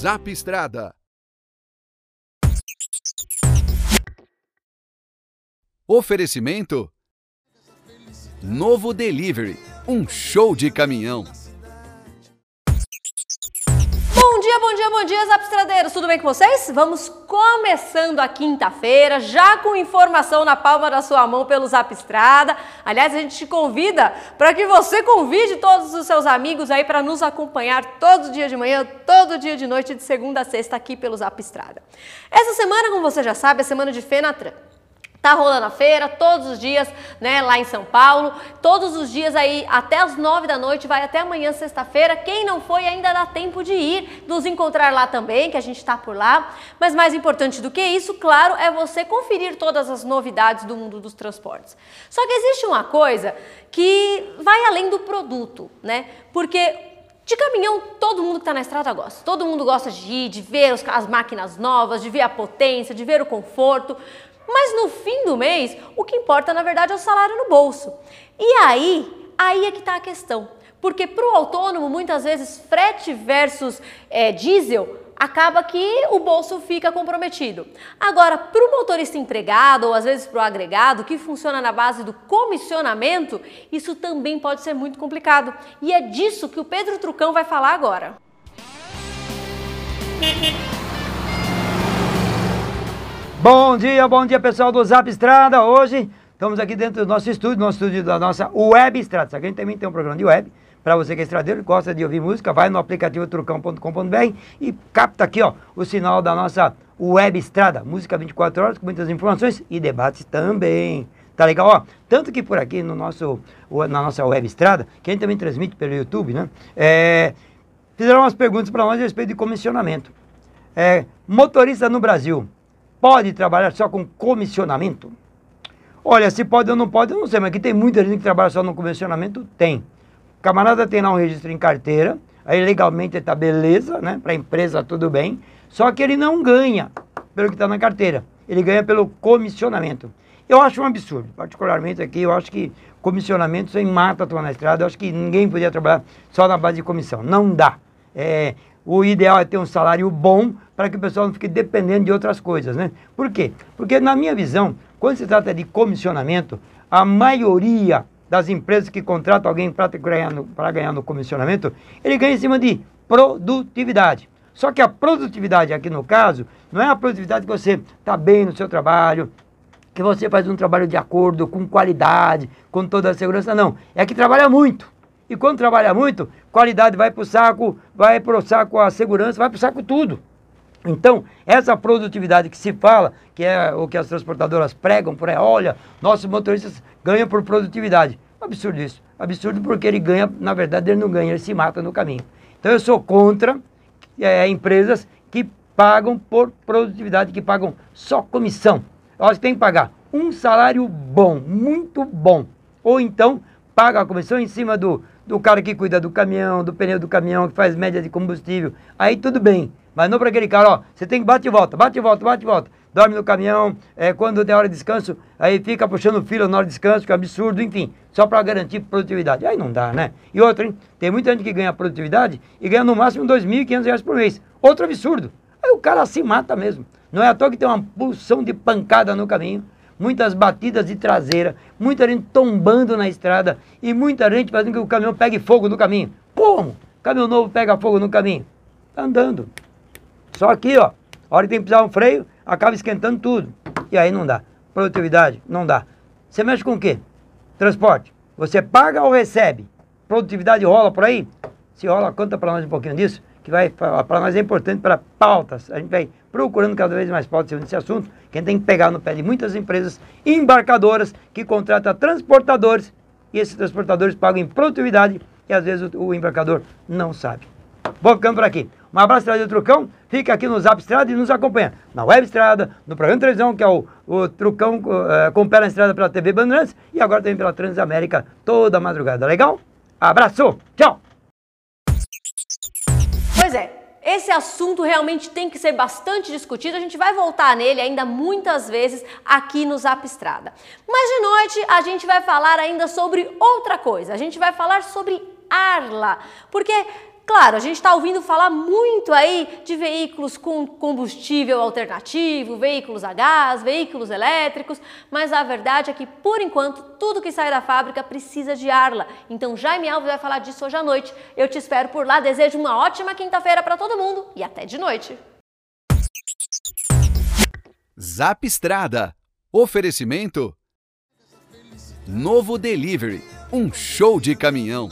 Zap Estrada. Oferecimento Novo Delivery, um show de caminhão. Dia, bom dia, bom dia, Zapstradeiros! Tudo bem com vocês? Vamos começando a quinta-feira, já com informação na palma da sua mão pelo Zapstrada. Aliás, a gente te convida para que você convide todos os seus amigos aí para nos acompanhar todo dia de manhã, todo dia de noite, de segunda a sexta aqui pelo Zapstrada. Essa semana, como você já sabe, é semana de Fenatran. Tá rolando a feira todos os dias, né, lá em São Paulo. Todos os dias aí até as nove da noite, vai até amanhã, sexta-feira. Quem não foi ainda dá tempo de ir, nos encontrar lá também, que a gente está por lá. Mas mais importante do que isso, claro, é você conferir todas as novidades do mundo dos transportes. Só que existe uma coisa que vai além do produto, né? Porque de caminhão, todo mundo que está na estrada gosta. Todo mundo gosta de ir, de ver as máquinas novas, de ver a potência, de ver o conforto. Mas no fim do mês, o que importa na verdade é o salário no bolso. E aí, aí é que está a questão. Porque para o autônomo, muitas vezes, frete versus é, diesel acaba que o bolso fica comprometido. Agora, para o motorista empregado ou às vezes para o agregado, que funciona na base do comissionamento, isso também pode ser muito complicado. E é disso que o Pedro Trucão vai falar agora. Bom dia, bom dia pessoal do Zap Estrada. Hoje estamos aqui dentro do nosso estúdio, nosso estúdio da nossa Web Estrada. A gente também tem um programa de web. Para você que é estradeiro, gosta de ouvir música, vai no aplicativo trucão.com.br e capta aqui ó, o sinal da nossa Web Estrada. Música 24 horas com muitas informações e debates também. Tá legal? Ó, tanto que por aqui no nosso, na nossa Web Estrada, que a gente também transmite pelo YouTube, né? É, fizeram umas perguntas para nós a respeito de comissionamento. É, motorista no Brasil, pode trabalhar só com comissionamento? Olha, se pode ou não pode, eu não sei, mas aqui tem muita gente que trabalha só no comissionamento, tem. O camarada tem lá um registro em carteira, aí legalmente está beleza, né? Para a empresa tudo bem, só que ele não ganha pelo que está na carteira, ele ganha pelo comissionamento. Eu acho um absurdo, particularmente aqui, eu acho que comissionamento sem mata a na estrada, eu acho que ninguém podia trabalhar só na base de comissão, não dá. É, o ideal é ter um salário bom para que o pessoal não fique dependendo de outras coisas, né? Por quê? Porque na minha visão, quando se trata de comissionamento, a maioria das empresas que contratam alguém para ganhar, no, ganhar no comissionamento, ele ganha em cima de produtividade. Só que a produtividade aqui no caso, não é a produtividade que você está bem no seu trabalho, que você faz um trabalho de acordo, com qualidade, com toda a segurança, não. É que trabalha muito. E quando trabalha muito, qualidade vai para o saco, vai para o saco a segurança, vai para o saco tudo. Então, essa produtividade que se fala, que é o que as transportadoras pregam por aí, olha, nossos motoristas ganham por produtividade. Absurdo isso. Absurdo porque ele ganha, na verdade, ele não ganha, ele se mata no caminho. Então, eu sou contra é, empresas que pagam por produtividade, que pagam só comissão. Que tem que pagar um salário bom, muito bom. Ou então, paga a comissão em cima do, do cara que cuida do caminhão, do pneu do caminhão, que faz média de combustível. Aí tudo bem. Mas não para aquele cara, ó, você tem que bate e volta, bate e volta, bate e volta. Dorme no caminhão, é, quando tem hora de descanso, aí fica puxando fila na hora de descanso, que é absurdo, enfim, só para garantir produtividade. Aí não dá, né? E outra, hein? Tem muita gente que ganha produtividade e ganha no máximo R$ 2.500 por mês. Outro absurdo. Aí o cara se mata mesmo. Não é à toa que tem uma pulsão de pancada no caminho, muitas batidas de traseira, muita gente tombando na estrada e muita gente fazendo que o caminhão pegue fogo no caminho. Como? Caminhão novo pega fogo no caminho? Tá andando. Só aqui, ó, a hora que tem que precisar um freio, acaba esquentando tudo. E aí não dá. Produtividade, não dá. Você mexe com o quê? Transporte. Você paga ou recebe? Produtividade rola por aí? Se rola, conta para nós um pouquinho disso, que vai para nós é importante para pautas. A gente vai procurando cada vez mais pautas nesse assunto, que a gente tem que pegar no pé de muitas empresas embarcadoras que contratam transportadores e esses transportadores pagam em produtividade e às vezes o, o embarcador não sabe. Vou ficando por aqui. Um abraço, Estrada Trucão. Fica aqui no Zap Estrada e nos acompanha na Web Estrada, no programa de televisão, que é o, o Trucão uh, com pé na estrada pela TV Bandeirantes e agora também pela Transamérica toda madrugada. Legal? Abraço! Tchau! Pois é, esse assunto realmente tem que ser bastante discutido. A gente vai voltar nele ainda muitas vezes aqui no Zap Estrada. Mas de noite a gente vai falar ainda sobre outra coisa. A gente vai falar sobre Arla, porque Claro, a gente está ouvindo falar muito aí de veículos com combustível alternativo, veículos a gás, veículos elétricos, mas a verdade é que, por enquanto, tudo que sai da fábrica precisa de Arla. Então, Jaime Alves vai falar disso hoje à noite. Eu te espero por lá, desejo uma ótima quinta-feira para todo mundo e até de noite. Zap Estrada. Oferecimento. Novo Delivery. Um show de caminhão.